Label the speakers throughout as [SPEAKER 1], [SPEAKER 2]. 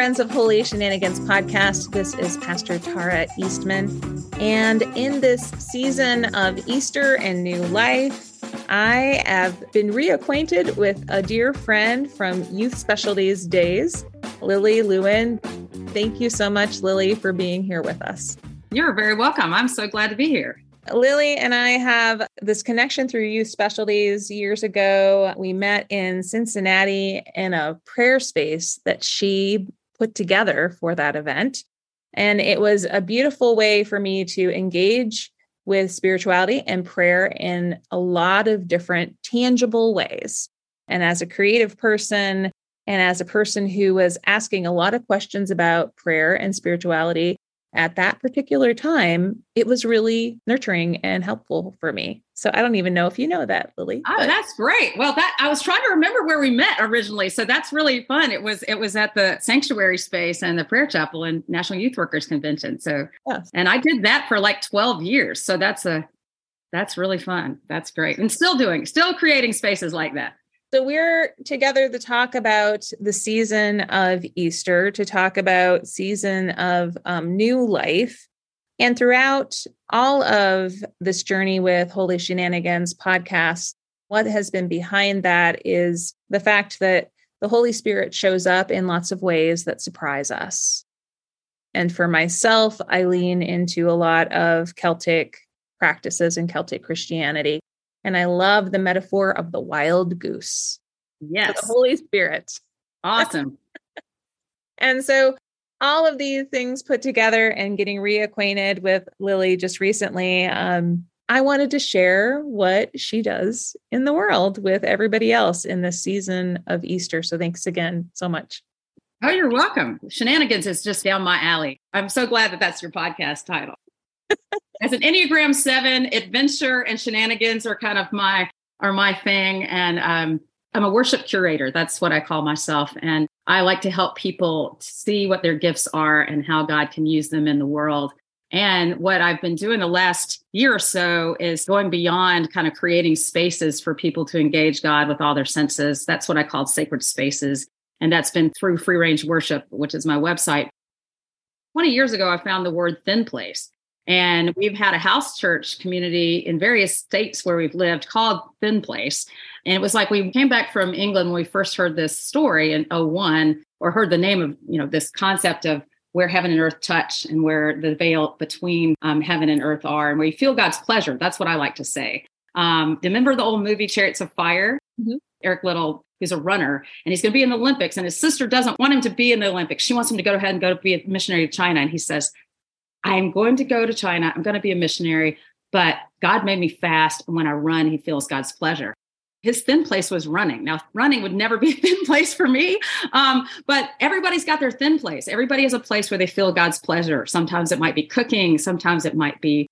[SPEAKER 1] Friends of Holy Shenanigans podcast. This is Pastor Tara Eastman. And in this season of Easter and New Life, I have been reacquainted with a dear friend from Youth Specialties days, Lilly Lewin. Thank you so much, Lilly, for being here with us.
[SPEAKER 2] You're very welcome. I'm so glad to be here.
[SPEAKER 1] Lilly and I have this connection through youth specialties years ago. We met in Cincinnati in a prayer space that she put together for that event. And it was a beautiful way for me to engage with spirituality and prayer in a lot of different tangible ways. And as a creative person, and as a person who was asking a lot of questions about prayer and spirituality, at that particular time, it was really nurturing and helpful for me. So I don't even know if you know that, Lilly.
[SPEAKER 2] Oh, but. that's great. Well, that I was trying to remember where we met originally. So that's really fun. It was it was at the sanctuary space and the prayer chapel and National Youth Workers Convention. So yes. and I did that for like 12 years. So that's a that's really fun. That's great. And still doing, still creating spaces like that.
[SPEAKER 1] So we're together to talk about the season of Easter, to talk about season of um, new life. And throughout all of this journey with Holy Shenanigans podcast, what has been behind that is the fact that the Holy Spirit shows up in lots of ways that surprise us. And for myself, I lean into a lot of Celtic practices and Celtic Christianity. And I love the metaphor of the wild goose.
[SPEAKER 2] Yes.
[SPEAKER 1] the Holy Spirit.
[SPEAKER 2] Awesome.
[SPEAKER 1] and so all of these things put together and getting reacquainted with Lilly just recently, um, I wanted to share what she does in the world with everybody else in this season of Easter. So thanks again so much.
[SPEAKER 2] Oh, you're welcome. Shenanigans is just down my alley. I'm so glad that that's your podcast title. as an Enneagram Seven, adventure and shenanigans are kind of my are my thing, and um, I'm a worship curator. That's what I call myself, and I like to help people see what their gifts are and how God can use them in the world. And what I've been doing the last year or so is going beyond kind of creating spaces for people to engage God with all their senses. That's what I call sacred spaces. And that's been through Free Range Worship, which is my website. 20 years ago, I found the word thin place. And we've had a house church community in various states where we've lived called Thin Place. And it was like we came back from England when we first heard this story in 01 or heard the name of, you know, this concept of where heaven and earth touch and where the veil between um, heaven and earth are and where you feel God's pleasure. That's what I like to say. Um, remember the old movie Chariots of Fire? Mm-hmm. Eric Liddell, who's a runner, and he's going to be in the Olympics, and his sister doesn't want him to be in the Olympics. She wants him to go ahead and go to be a missionary to China. And he says, I'm going to go to China. I'm going to be a missionary, but God made me fast. And when I run, he feels God's pleasure. His thin place was running. Now, running would never be a thin place for me, um, but everybody's got their thin place. Everybody has a place where they feel God's pleasure. Sometimes it might be cooking, sometimes it might be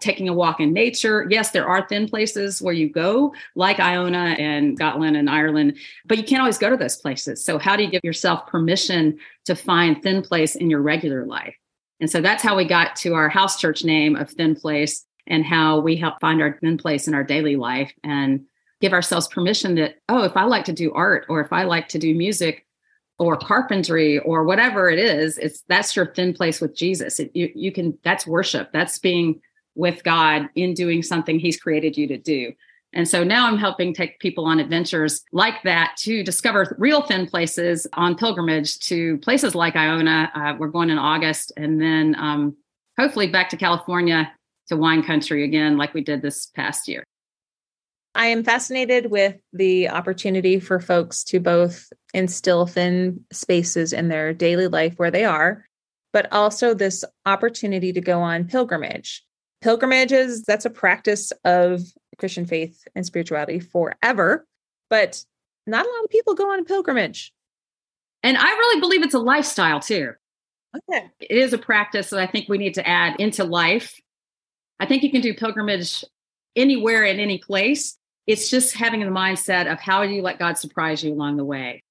[SPEAKER 2] taking a walk in nature. Yes, there are thin places where you go, like Iona and Scotland and Ireland, but you can't always go to those places. So, how do you give yourself permission to find thin place in your regular life? And so that's how we got to our house church name of Thin Place and how we help find our thin place in our daily life and give ourselves permission that, oh, if I like to do art or if I like to do music or carpentry or whatever it is, it's that's your thin place with Jesus. It, you, you can, that's worship. That's being with God in doing something he's created you to do. And so now I'm helping take people on adventures like that to discover real thin places on pilgrimage to places like Iona. Uh, we're going in August and then um, hopefully back to California to wine country again, like we did this past year.
[SPEAKER 1] I am fascinated with the opportunity for folks to both instill thin spaces in their daily life where they are, but also this opportunity to go on pilgrimage. Pilgrimages, that's a practice of Christian faith and spirituality forever, but not a lot of people go on a pilgrimage.
[SPEAKER 2] And I really believe it's a lifestyle too.
[SPEAKER 1] Okay.
[SPEAKER 2] It is a practice that I think we need to add into life. I think you can do pilgrimage anywhere in any place. It's just having the mindset of how do you let God surprise you along the way.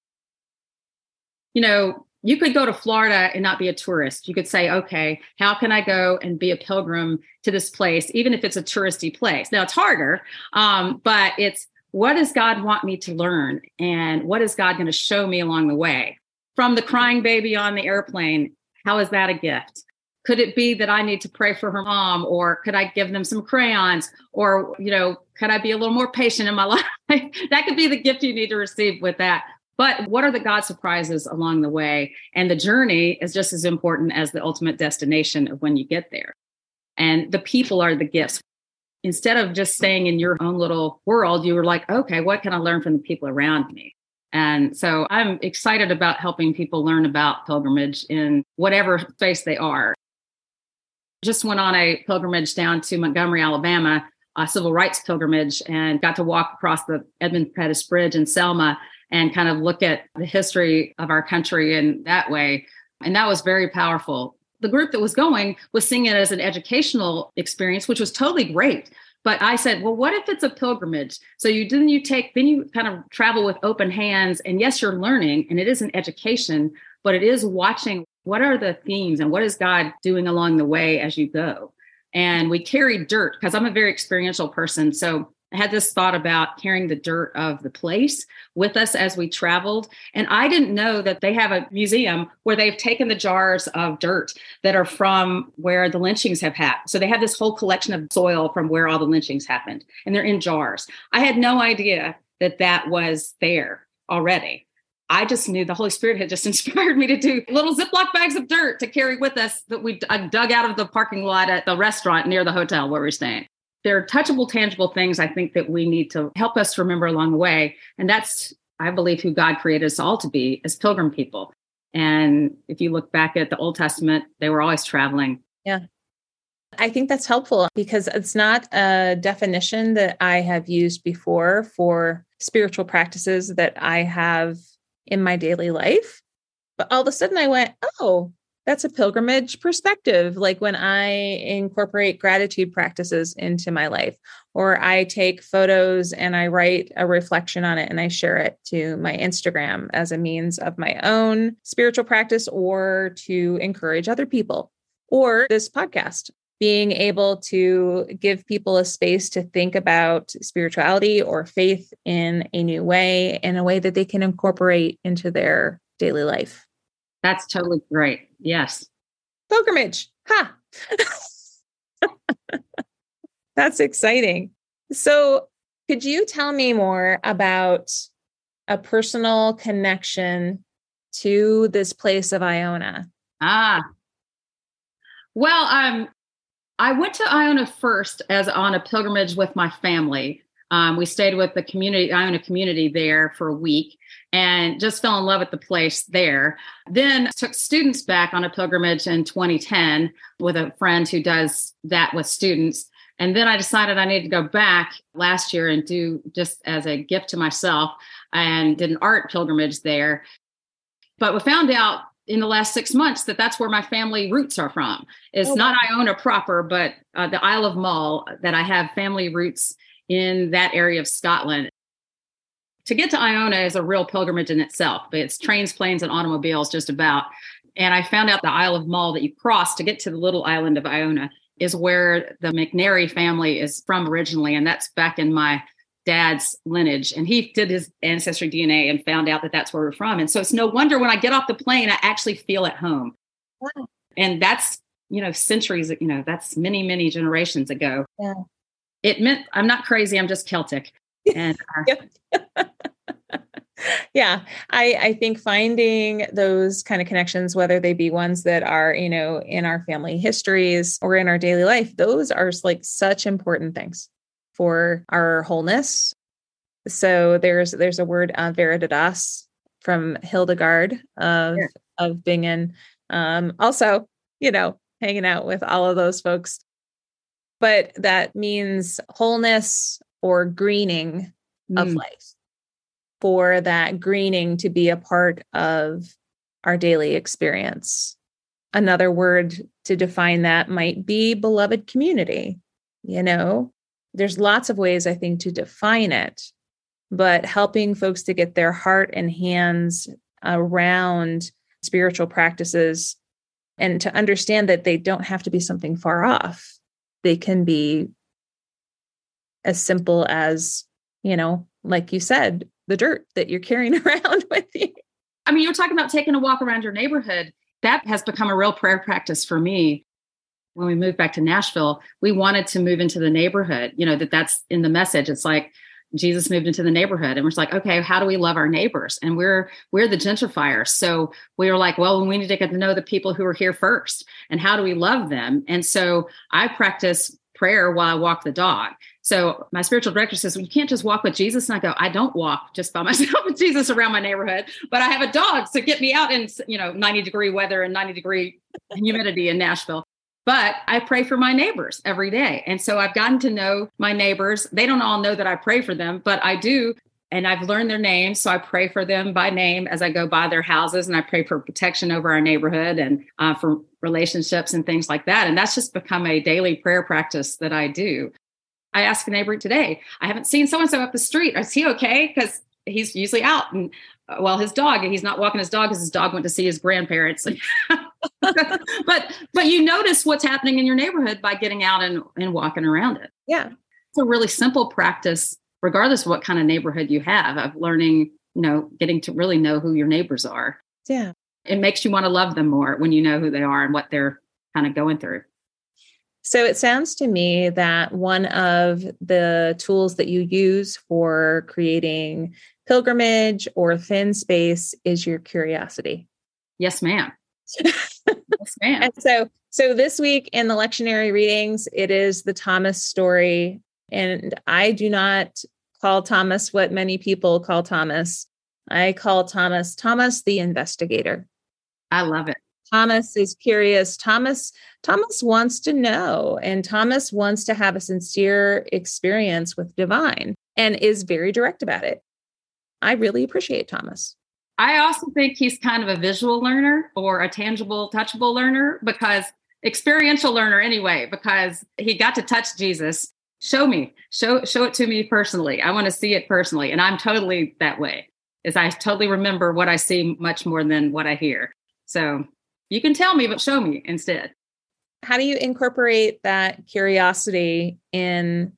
[SPEAKER 2] You know, you could go to Florida and not be a tourist. You could say, okay, how can I go and be a pilgrim to this place, even if it's a touristy place? Now it's harder, um, but it's what does God want me to learn? And what is God going to show me along the way? From the crying baby on the airplane, how is that a gift? Could it be that I need to pray for her mom, or could I give them some crayons, or you know, could I be a little more patient in my life? that could be the gift you need to receive with that. But what are the God surprises along the way? And the journey is just as important as the ultimate destination of when you get there. And the people are the gifts. Instead of just staying in your own little world, you were like, okay, what can I learn from the people around me? And so I'm excited about helping people learn about pilgrimage in whatever space they are just went on a pilgrimage down to Montgomery, Alabama, a civil rights pilgrimage, and got to walk across the Edmund Pettus Bridge in Selma and kind of look at the history of our country in that way. And that was very powerful. The group that was going was seeing it as an educational experience, which was totally great. But I said, well, what if it's a pilgrimage? So you didn't you take, then you kind of travel with open hands. And yes, you're learning and it is an education, but it is watching what are the themes and what is God doing along the way as you go? And we carried dirt because I'm a very experiential person. So I had this thought about carrying the dirt of the place with us as we traveled. And I didn't know that they have a museum where they've taken the jars of dirt that are from where the lynchings have happened. So they have this whole collection of soil from where all the lynchings happened, and they're in jars. I had no idea that that was there already. I just knew the Holy Spirit had just inspired me to do little Ziploc bags of dirt to carry with us that we dug out of the parking lot at the restaurant near the hotel where we're staying. There are touchable, tangible things I think that we need to help us remember along the way. And that's, I believe, who God created us all to be as pilgrim people. And if you look back at the Old Testament, they were always traveling.
[SPEAKER 1] Yeah. I think that's helpful because it's not a definition that I have used before for spiritual practices that I have in my daily life. But all of a sudden I went, oh, that's a pilgrimage perspective. Like when I incorporate gratitude practices into my life, or I take photos and I write a reflection on it and I share it to my Instagram as a means of my own spiritual practice or to encourage other people, or this podcast being able to give people a space to think about spirituality or faith in a new way, in a way that they can incorporate into their daily life.
[SPEAKER 2] That's totally great. Yes.
[SPEAKER 1] Pilgrimage. Ha. That's exciting. So, could you tell me more about a personal connection to this place of Iona?
[SPEAKER 2] Ah, well, um, I went to Iona first as on a pilgrimage with my family. Um, we stayed with the community, Iona community there for a week and just fell in love with the place there. Then took students back on a pilgrimage in 2010 with a friend who does that with students. And then I decided I needed to go back last year and do just as a gift to myself and did an art pilgrimage there. But we found out in the last six months that that's where my family roots are from. It's oh, not Iona proper, but uh, the Isle of Mull, that I have family roots in that area of Scotland. To get to Iona is a real pilgrimage in itself, but it's trains, planes, and automobiles just about. And I found out the Isle of Mull that you cross to get to the little island of Iona is where the McNary family is from originally. And that's back in my dad's lineage. And he did his ancestry DNA and found out that that's where we're from. And so it's no wonder when I get off the plane, I actually feel at home. Wow. And that's, you know, centuries, you know, that's many, many generations ago. Yeah. It meant I'm not crazy, I'm just Celtic. And uh,
[SPEAKER 1] yeah i i think finding those kind of connections whether they be ones that are you know in our family histories or in our daily life those are like such important things for our wholeness. So there's there's a word uh, viriditas from hildegard of yeah. of bingen. Um also you know hanging out with all of those folks. But that means wholeness or greening mm. of life for that greening to be a part of our daily experience. Another word to define that might be beloved community. You know, there's lots of ways I think to define it, but helping folks to get their heart and hands around spiritual practices and to understand that they don't have to be something far off. They can be as simple as, you know, like you said, the dirt that you're carrying around with you.
[SPEAKER 2] I mean, you're talking about taking a walk around your neighborhood. That has become a real prayer practice for me. When we moved back to Nashville, we wanted to move into the neighborhood, you know, that that's in the message. It's like Jesus moved into the neighborhood and we're like, okay, how do we love our neighbors? And we're we're the gentrifiers. So we were like, well, we need to get to know the people who are here first and how do we love them? And so I practice prayer while I walk the dog. So my spiritual director says, well, you can't just walk with Jesus. And I go, I don't walk just by myself with Jesus around my neighborhood, but I have a dog to get me out in, you know, 90 degree weather and 90 degree humidity in Nashville. But I pray for my neighbors every day. And so I've gotten to know my neighbors. They don't all know that I pray for them, but I do. And I've learned their names. So I pray for them by name as I go by their houses and I pray for protection over our neighborhood and uh, for relationships and things like that. And that's just become a daily prayer practice that I do. I asked a neighbor today, I haven't seen so and so up the street. Is he okay? Because he's usually out and uh, well his dog he's not walking his dog because his dog went to see his grandparents. But but you notice what's happening in your neighborhood by getting out and, and walking around it.
[SPEAKER 1] Yeah.
[SPEAKER 2] It's a really simple practice regardless of what kind of neighborhood you have of learning you know getting to really know who your neighbors are.
[SPEAKER 1] Yeah.
[SPEAKER 2] It makes you want to love them more when you know who they are and what they're kind of going through
[SPEAKER 1] so it sounds to me that one of the tools that you use for creating pilgrimage or thin space is your curiosity.
[SPEAKER 2] Yes, ma'am. yes,
[SPEAKER 1] ma'am. and so so this week in the lectionary readings, it is the Thomas story. And I do not call Thomas what many people call Thomas. I call Thomas Thomas the investigator.
[SPEAKER 2] I love it.
[SPEAKER 1] Thomas is curious. Thomas Thomas wants to know and Thomas wants to have a sincere experience with divine and is very direct about it. I really appreciate Thomas.
[SPEAKER 2] I also think he's kind of a visual learner or a tangible touchable learner because experiential learner anyway because he got to touch Jesus. Show me. Show show it to me personally. I want to see it personally and I'm totally that way. Is I totally remember what I see much more than what I hear. So you can tell me, but show me instead.
[SPEAKER 1] How do you incorporate that curiosity in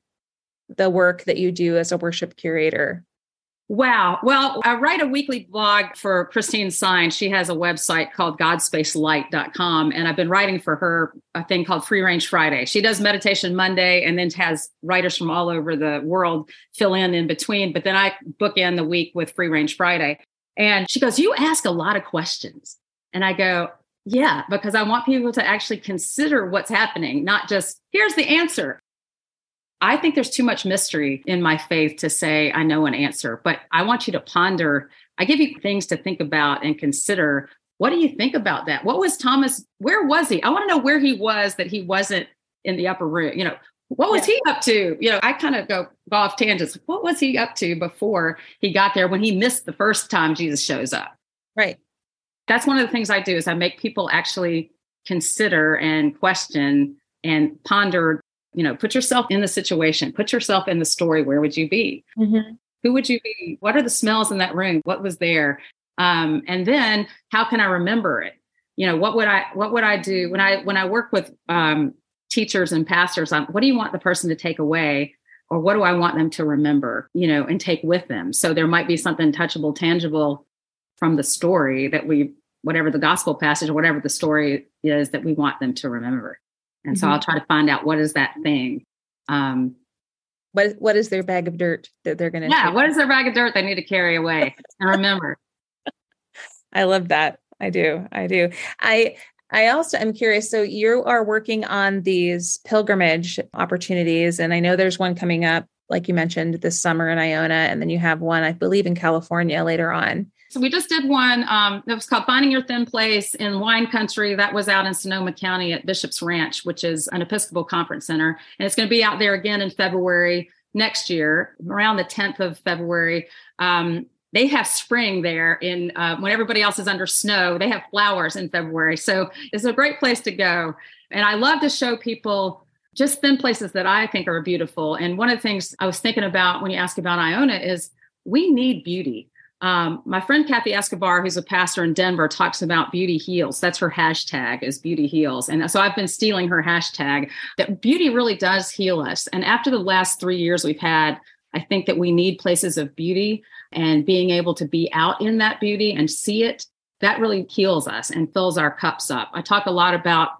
[SPEAKER 1] the work that you do as a worship curator?
[SPEAKER 2] Wow. Well, I write a weekly blog for Christine Sine. She has a website called godspacelight.com. And I've been writing for her a thing called Free Range Friday. She does meditation Monday and then has writers from all over the world fill in in between. But then I book in the week with Free Range Friday. And she goes, You ask a lot of questions. And I go, yeah, because I want people to actually consider what's happening, not just here's the answer. I think there's too much mystery in my faith to say I know an answer, but I want you to ponder. I give you things to think about and consider. What do you think about that? What was Thomas? Where was he? I want to know where he was that he wasn't in the upper room. You know, what was yeah. he up to? You know, I kind of go, go off tangents. What was he up to before he got there when he missed the first time Jesus shows up?
[SPEAKER 1] Right.
[SPEAKER 2] That's one of the things I do is I make people actually consider and question and ponder, you know, put yourself in the situation, put yourself in the story. Where would you be? Mm-hmm. Who would you be? What are the smells in that room? What was there? Um, and then how can I remember it? You know, what would I what would I do when I when I work with um, teachers and pastors on what do you want the person to take away or what do I want them to remember, you know, and take with them? So there might be something touchable, tangible from the story that we whatever the gospel passage or whatever the story is that we want them to remember. And mm-hmm. so I'll try to find out what is that thing. Um,
[SPEAKER 1] what what is their bag of dirt that they're going to?
[SPEAKER 2] Yeah, what is their bag of dirt they need to carry away and remember?
[SPEAKER 1] I love that. I do. I do. I I also am curious. So you are working on these pilgrimage opportunities, and I know there's one coming up, like you mentioned, this summer in Iona, and then you have one, I believe, in California later on.
[SPEAKER 2] So we just did one um, that was called Finding Your Thin Place in Wine Country. That was out in Sonoma County at Bishop's Ranch, which is an Episcopal conference center. And it's going to be out there again in February next year, around the 10th of February. Um, they have spring there in uh, when everybody else is under snow. They have flowers in February. So it's a great place to go. And I love to show people just thin places that I think are beautiful. And one of the things I was thinking about when you ask about Iona is we need beauty. Um, my friend Kathy Escobar, who's a pastor in Denver, talks about beauty heals. That's her hashtag is beauty heals. And so I've been stealing her hashtag that beauty really does heal us. And after the last three years we've had, I think that we need places of beauty and being able to be out in that beauty and see it. That really heals us and fills our cups up. I talk a lot about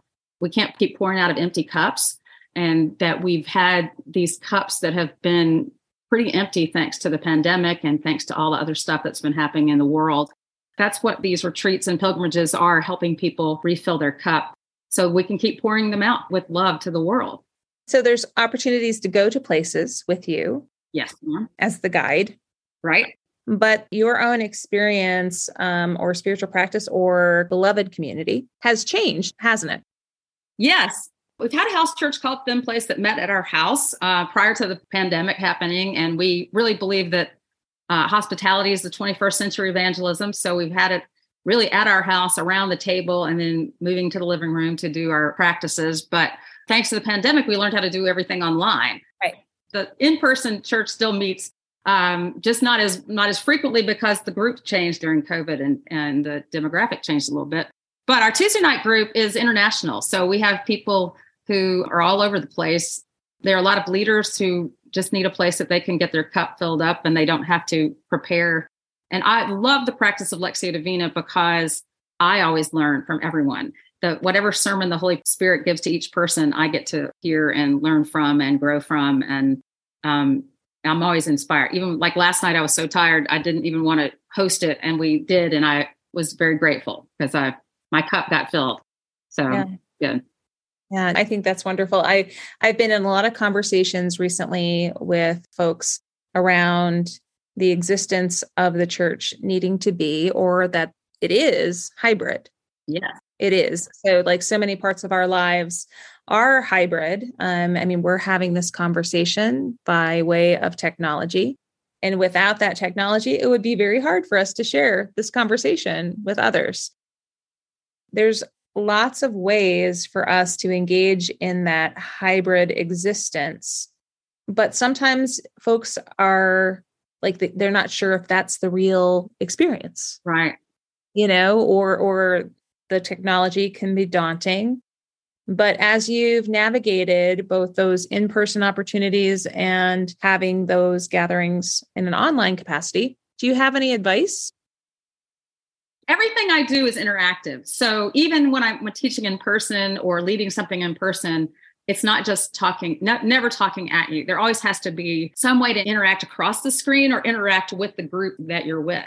[SPEAKER 2] we can't keep pouring out of empty cups and that we've had these cups that have been pretty empty thanks to the pandemic and thanks to all the other stuff that's been happening in the world. That's what these retreats and pilgrimages are helping people refill their cup so we can keep pouring them out with love to the world.
[SPEAKER 1] So there's opportunities to go to places with you.
[SPEAKER 2] Yes,
[SPEAKER 1] ma'am. As the guide.
[SPEAKER 2] Right.
[SPEAKER 1] But your own experience um, or spiritual practice or beloved community has changed, hasn't it?
[SPEAKER 2] Yes. We've had a house church called Thin Place that met at our house uh, prior to the pandemic happening. And we really believe that uh, hospitality is the 21st century evangelism. So we've had it really at our house around the table and then moving to the living room to do our practices. But thanks to the pandemic, we learned how to do everything online.
[SPEAKER 1] Right.
[SPEAKER 2] The in-person church still meets um, just not as not as frequently because the group changed during COVID and and the demographic changed a little bit. But our Tuesday night group is international, so we have people who are all over the place. There are a lot of leaders who just need a place that they can get their cup filled up and they don't have to prepare. And I love the practice of Lectio Divina because I always learn from everyone. The whatever sermon the Holy Spirit gives to each person, I get to hear and learn from and grow from. And um, I'm always inspired. Even like last night, I was so tired, I didn't even want to host it, and we did, and I was very grateful because I my cup got filled. So yeah. good.
[SPEAKER 1] Yeah, I think that's wonderful. I I've been in a lot of conversations recently with folks around the existence of the church needing to be or that it is hybrid.
[SPEAKER 2] Yeah.
[SPEAKER 1] It is. So like so many parts of our lives are hybrid. Um, I mean, we're having this conversation by way of technology. And without that technology, it would be very hard for us to share this conversation with others. There's lots of ways for us to engage in that hybrid existence. But sometimes folks are like they're not sure if that's the real experience.
[SPEAKER 2] Right.
[SPEAKER 1] You know, or or the technology can be daunting. But as you've navigated both those in person opportunities and having those gatherings in an online capacity, do you have any advice
[SPEAKER 2] everything I do is interactive. So even when I'm teaching in person or leading something in person, it's not just talking, never talking at you. There always has to be some way to interact across the screen or interact with the group that you're with.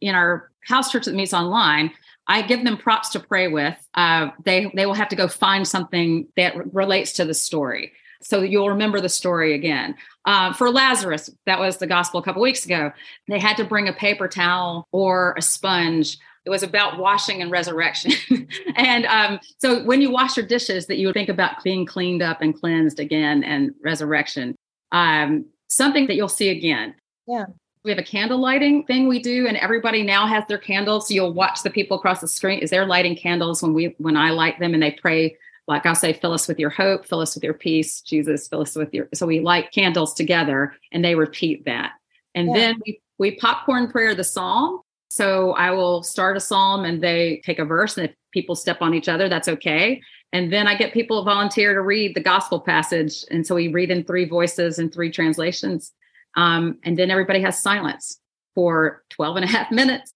[SPEAKER 2] In our house church that meets online, I give them props to pray with. Uh, they they will have to go find something that relates to the story, so that you'll remember the story again. Uh, for Lazarus, that was the gospel a couple weeks ago. They had to bring a paper towel or a sponge it was about washing and resurrection. and um, so when you wash your dishes, that you would think about being cleaned up and cleansed again and resurrection. Um, something that you'll see again.
[SPEAKER 1] Yeah.
[SPEAKER 2] We have a candle lighting thing we do, and everybody now has their candles. So you'll watch the people across the screen is they're lighting candles when we when I light them and they pray like I'll say, fill us with your hope, fill us with your peace, Jesus, fill us with your. So we light candles together and they repeat that. And yeah. then we, we popcorn prayer the psalm. So I will start a psalm and they take a verse, and if people step on each other, that's okay. And then I get people to volunteer to read the gospel passage. And so we read in three voices and three translations. Um, and then everybody has silence for 12 and a half minutes.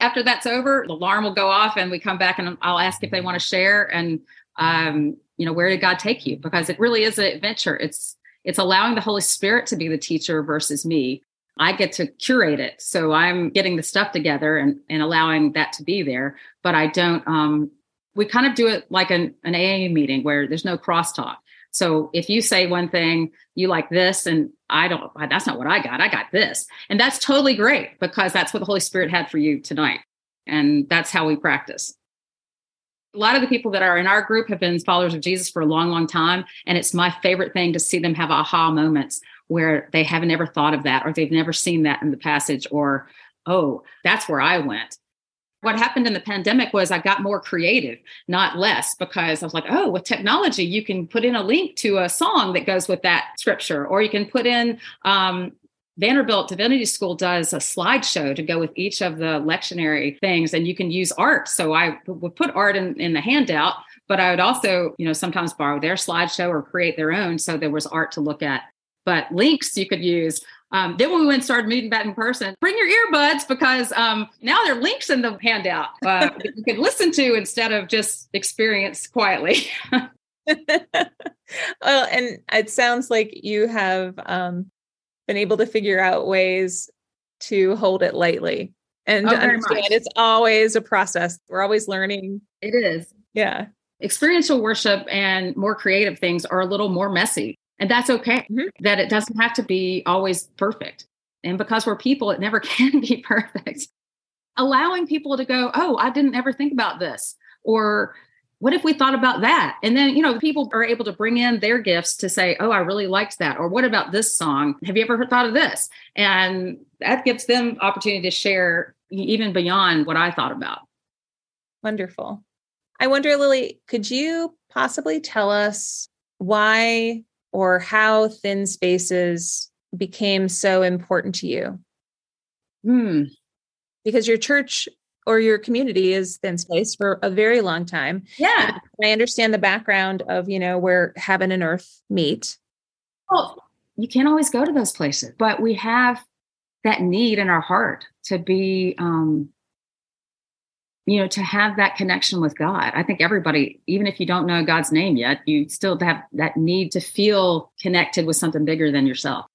[SPEAKER 2] After that's over, the alarm will go off and we come back and I'll ask if they want to share. And um, you know, where did God take you? Because it really is an adventure. It's it's allowing the Holy Spirit to be the teacher versus me. I get to curate it. So I'm getting the stuff together and, and allowing that to be there. But I don't um we kind of do it like an, an AA meeting where there's no crosstalk. So if you say one thing, you like this, and I don't, that's not what I got. I got this. And that's totally great because that's what the Holy Spirit had for you tonight. And that's how we practice a lot of the people that are in our group have been followers of Jesus for a long, long time. And it's my favorite thing to see them have aha moments where they haven't ever thought of that or they've never seen that in the passage or, oh, that's where I went. What happened in the pandemic was I got more creative, not less, because I was like, oh, with technology, you can put in a link to a song that goes with that scripture, or you can put in um, Vanderbilt Divinity School does a slideshow to go with each of the lectionary things, and you can use art. So I would put art in, in the handout, but I would also, you know, sometimes borrow their slideshow or create their own. So there was art to look at. But links you could use. Um, then when we went and started meeting back in person, bring your earbuds because um, now there are links in the handout uh, that you can listen to instead of just experience quietly.
[SPEAKER 1] well, and it sounds like you have um, been able to figure out ways to hold it lightly and oh, understand it's always a process. We're always learning.
[SPEAKER 2] It is.
[SPEAKER 1] Yeah.
[SPEAKER 2] Experiential worship and more creative things are a little more messy. And that's okay. Mm-hmm. That it doesn't have to be always perfect. And because we're people, it never can be perfect. Allowing people to go, oh, I didn't ever think about this. Or what if we thought about that? And then, you know, people are able to bring in their gifts to say, oh, I really liked that. Or what about this song? Have you ever thought of this? And that gives them opportunity to share even beyond what I thought about.
[SPEAKER 1] Wonderful. I wonder, Lilly, could you possibly tell us why or how thin spaces became so important to you?
[SPEAKER 2] Hmm.
[SPEAKER 1] Because your church or your community is thin space for a very long time.
[SPEAKER 2] Yeah.
[SPEAKER 1] And I understand the background of, you know, where heaven and earth meet.
[SPEAKER 2] Well, you can't always go to those places, but we have that need in our heart to be um you know to have that connection with god i think everybody even if you don't know god's name yet you still have that need to feel connected with something bigger than yourself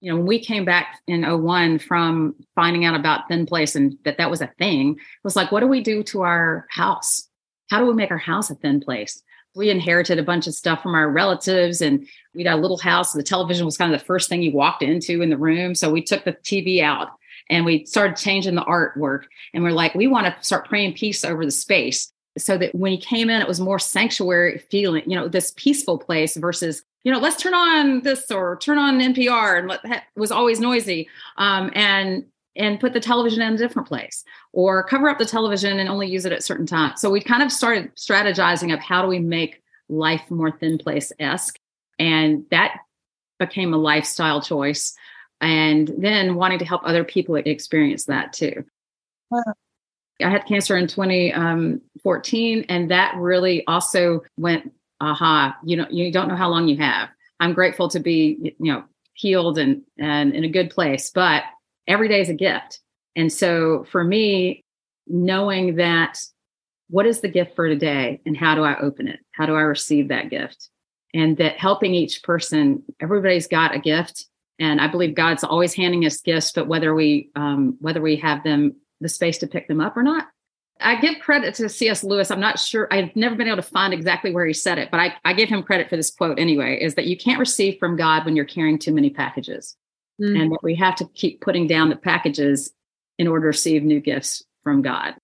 [SPEAKER 2] you know, when we came back in 01 from finding out about Thin Place and that that was a thing, it was like, what do we do to our house? How do we make our house a thin place? We inherited a bunch of stuff from our relatives and we got a little house. The television was kind of the first thing you walked into in the room. So we took the TV out and we started changing the artwork. And we're like, we want to start praying peace over the space so that when he came in, it was more sanctuary feeling, you know, this peaceful place versus you know, let's turn on this or turn on NPR and let that was always noisy. Um, and and put the television in a different place or cover up the television and only use it at certain times. So we kind of started strategizing of how do we make life more thin place esque. And that became a lifestyle choice. And then wanting to help other people experience that too. Wow. I had cancer in 2014, um, and that really also went aha, you know, you don't know how long you have. I'm grateful to be, you know, healed and and in a good place, but every day is a gift. And so for me, knowing that what is the gift for today and how do I open it? How do I receive that gift? And that helping each person, everybody's got a gift. And I believe God's always handing us gifts, but whether we um, whether we have them the space to pick them up or not, I give credit to C.S. Lewis. I'm not sure, I've never been able to find exactly where he said it, but I, I give him credit for this quote anyway is that you can't receive from God when you're carrying too many packages. Mm. And that we have to keep putting down the packages in order to receive new gifts from God.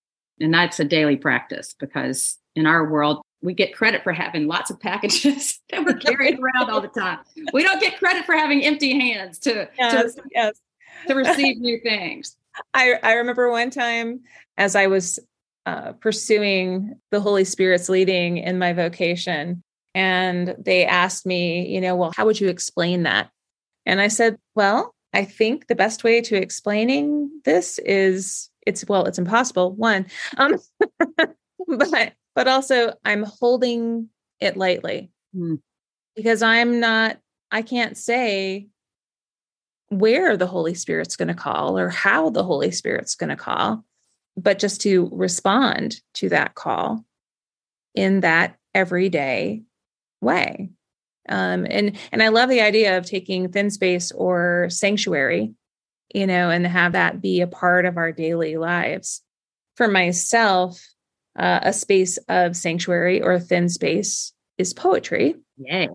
[SPEAKER 2] And that's a daily practice because in our world, we get credit for having lots of packages that we're carrying around all the time. We don't get credit for having empty hands to,
[SPEAKER 1] yes,
[SPEAKER 2] to
[SPEAKER 1] yes.
[SPEAKER 2] to receive new things.
[SPEAKER 1] I, I remember one time as I was uh, pursuing the Holy Spirit's leading in my vocation, and they asked me, you know, well, how would you explain that? And I said, well, I think the best way to explaining this is it's well, it's impossible. One, um, but but also I'm holding it lightly mm. because I'm not. I can't say where the Holy Spirit's going to call or how the Holy Spirit's going to call, but just to respond to that call in that everyday way. Um, and and I love the idea of taking thin space or sanctuary, you know, and have that be a part of our daily lives. For myself, uh, a space of sanctuary or a thin space is poetry.
[SPEAKER 2] Yay.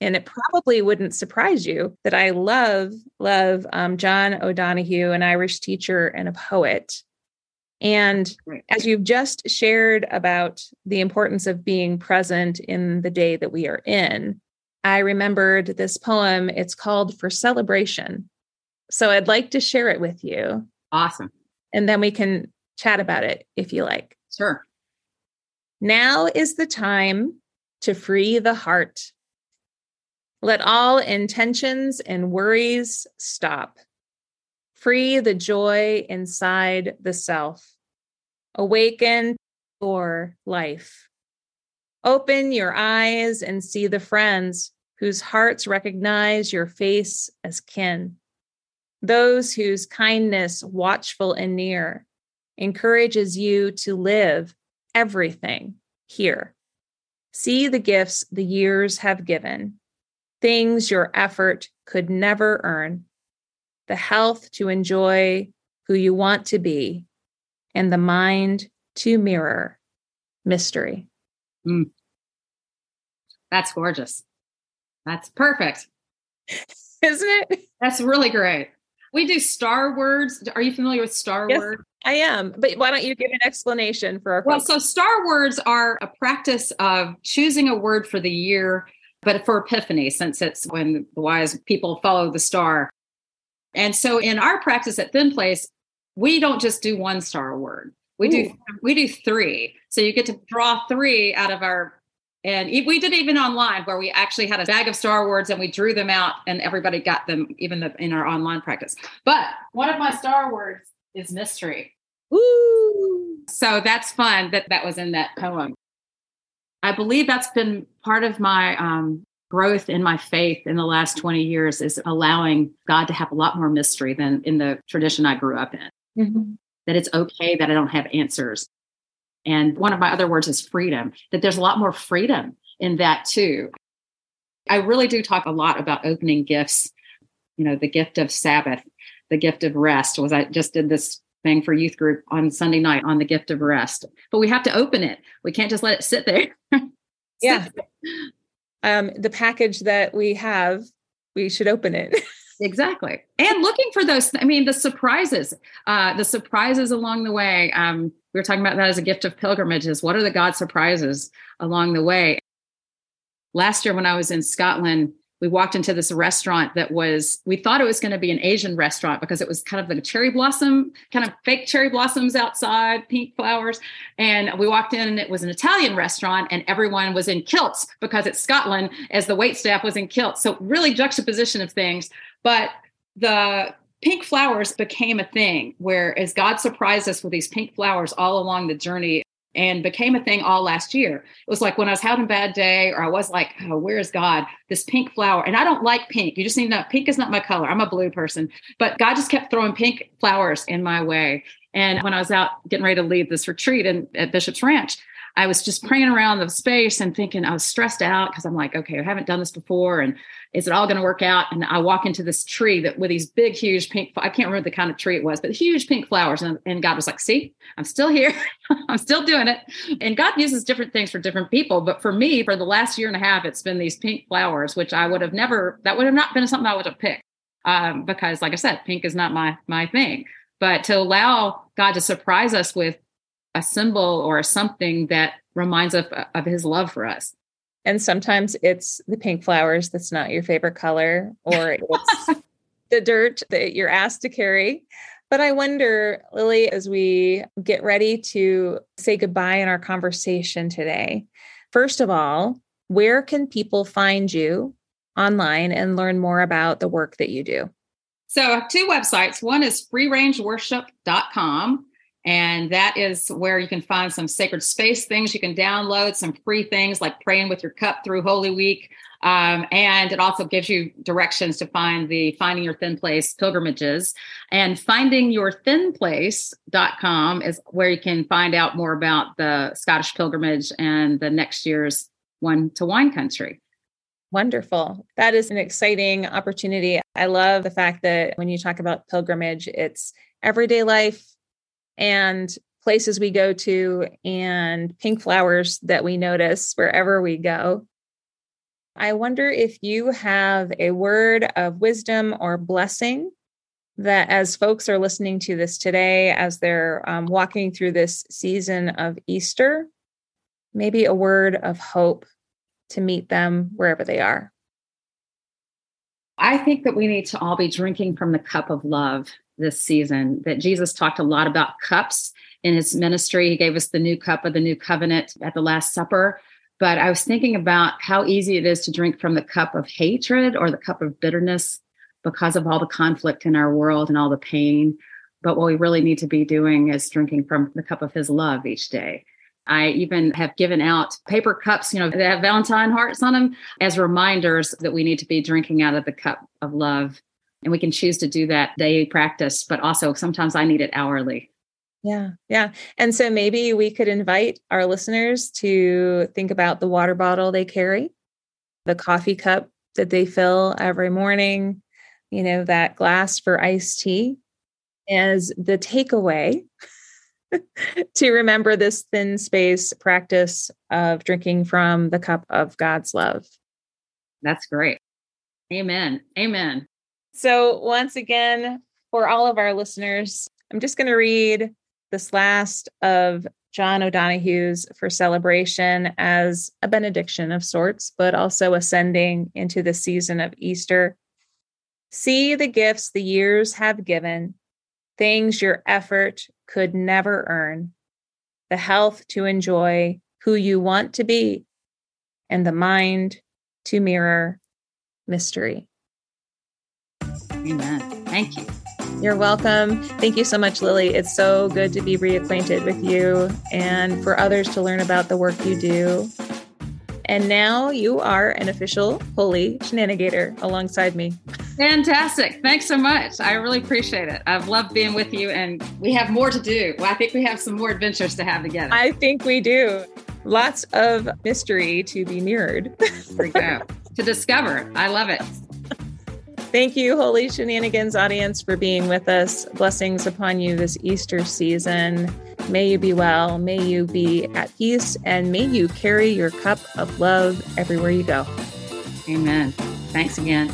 [SPEAKER 1] And it probably wouldn't surprise you that I love, love um, John O'Donohue, an Irish teacher and a poet. And as you've just shared about the importance of being present in the day that we are in, I remembered this poem. It's called For Celebration. So I'd like to share it with you.
[SPEAKER 2] Awesome.
[SPEAKER 1] And then we can chat about it if you like.
[SPEAKER 2] Sure.
[SPEAKER 1] Now is the time to free the heart. Let all intentions and worries stop. Free the joy inside the self. Awaken for life. Open your eyes and see the friends whose hearts recognize your face as kin. Those whose kindness, watchful and near, encourages you to live everything here. See the gifts the years have given, things your effort could never earn the health to enjoy who you want to be, and the mind to mirror mystery. Mm.
[SPEAKER 2] That's gorgeous. That's perfect.
[SPEAKER 1] Isn't it?
[SPEAKER 2] That's really great. We do star words. Are you familiar with star yes, words?
[SPEAKER 1] I am. But why don't you give an explanation for our
[SPEAKER 2] Well, folks? so star words are a practice of choosing a word for the year, but for Epiphany, since it's when the wise people follow the star. And so in our practice at Thin Place, we don't just do one star word. We Ooh. do we do three. So you get to draw three out of our and we did even online where we actually had a bag of star words and we drew them out and everybody got them even the, in our online practice. But one of my star words is mystery. Ooh. So that's fun that that was in that poem. I believe that's been part of my um, growth in my faith in the last 20 years is allowing God to have a lot more mystery than in the tradition I grew up in. Mm-hmm. That it's okay that I don't have answers. And one of my other words is freedom, that there's a lot more freedom in that too. I really do talk a lot about opening gifts, you know, the gift of Sabbath, the gift of rest. Was I just did this thing for youth group on Sunday night on the gift of rest. But we have to open it. We can't just let it sit there.
[SPEAKER 1] yeah. um, the package that we have, we should open it.
[SPEAKER 2] exactly. And looking for those, I mean, the surprises, uh, the surprises along the way. Um, we were talking about that as a gift of pilgrimages. What are the God surprises along the way? Last year, when I was in Scotland, we walked into this restaurant that was we thought it was going to be an asian restaurant because it was kind of the cherry blossom kind of fake cherry blossoms outside pink flowers and we walked in and it was an italian restaurant and everyone was in kilts because it's scotland as the wait staff was in kilts so really juxtaposition of things but the pink flowers became a thing where as god surprised us with these pink flowers all along the journey and became a thing all last year. It was like when I was having a bad day or I was like, oh, where's God? This pink flower. And I don't like pink. You just need to know pink is not my color. I'm a blue person. But God just kept throwing pink flowers in my way. And when I was out getting ready to leave this retreat in, at Bishop's Ranch, I was just praying around the space and thinking I was stressed out because I'm like, okay, I haven't done this before. And is it all going to work out? And I walk into this tree that with these big, huge pink, I can't remember the kind of tree it was, but huge pink flowers. And, and God was like, see, I'm still here. I'm still doing it. And God uses different things for different people. But for me, for the last year and a half, it's been these pink flowers, which I would have never, that would have not been something I would have picked. Um, because like I said, pink is not my, my thing, but to allow God to surprise us with a symbol or something that reminds us of, of his love for us.
[SPEAKER 1] And sometimes it's the pink flowers that's not your favorite color, or it's the dirt that you're asked to carry. But I wonder, Lilly, as we get ready to say goodbye in our conversation today, first of all, where can people find you online and learn more about the work that you do?
[SPEAKER 2] So, I have two websites. One is freerangeworship.com, and that is where you can find some sacred space things. You can download some free things like praying with your cup through Holy Week. Um, and it also gives you directions to find the Finding Your Thin Place pilgrimages. And findingyourthinplace.com is where you can find out more about the Scottish pilgrimage and the next year's one to wine country.
[SPEAKER 1] Wonderful. That is an exciting opportunity. I love the fact that when you talk about pilgrimage, it's everyday life and places we go to and pink flowers that we notice wherever we go. I wonder if you have a word of wisdom or blessing that, as folks are listening to this today, as they're um, walking through this season of Easter, maybe a word of hope to meet them wherever they are?
[SPEAKER 2] I think that we need to all be drinking from the cup of love this season. That Jesus talked a lot about cups in his ministry. He gave us the new cup of the new covenant at the Last Supper. But I was thinking about how easy it is to drink from the cup of hatred or the cup of bitterness because of all the conflict in our world and all the pain. But what we really need to be doing is drinking from the cup of his love each day. I even have given out paper cups, you know, that have Valentine hearts on them as reminders that we need to be drinking out of the cup of love. And we can choose to do that daily practice, but also sometimes I need it hourly.
[SPEAKER 1] Yeah. Yeah. And so maybe we could invite our listeners to think about the water bottle they carry, the coffee cup that they fill every morning, you know, that glass for iced tea as the takeaway to remember this thin space practice of drinking from the cup of God's love.
[SPEAKER 2] That's great. Amen. Amen.
[SPEAKER 1] So, once again, for all of our listeners, I'm just going to read this last of John O'Donohue's for celebration as a benediction of sorts, but also ascending into the season of Easter. See the gifts the years have given, things your effort could never earn, the health to enjoy who you want to be, and the mind to mirror mystery.
[SPEAKER 2] Amen. Thank you.
[SPEAKER 1] You're welcome. Thank you so much, Lilly. It's so good to be reacquainted with you and for others to learn about the work you do. And now you are an official holy shenanigator alongside me.
[SPEAKER 2] Fantastic. Thanks so much. I really appreciate it. I've loved being with you, and we have more to do. Well, I think we have some more adventures to have together.
[SPEAKER 1] I think we do. Lots of mystery to be mirrored.
[SPEAKER 2] there we go. to discover. I love it.
[SPEAKER 1] Thank you, Holy Shenanigans audience, for being with us. Blessings upon you this Easter season. May you be well, may you be at peace, and may you carry your cup of love everywhere you go.
[SPEAKER 2] Amen. Thanks again.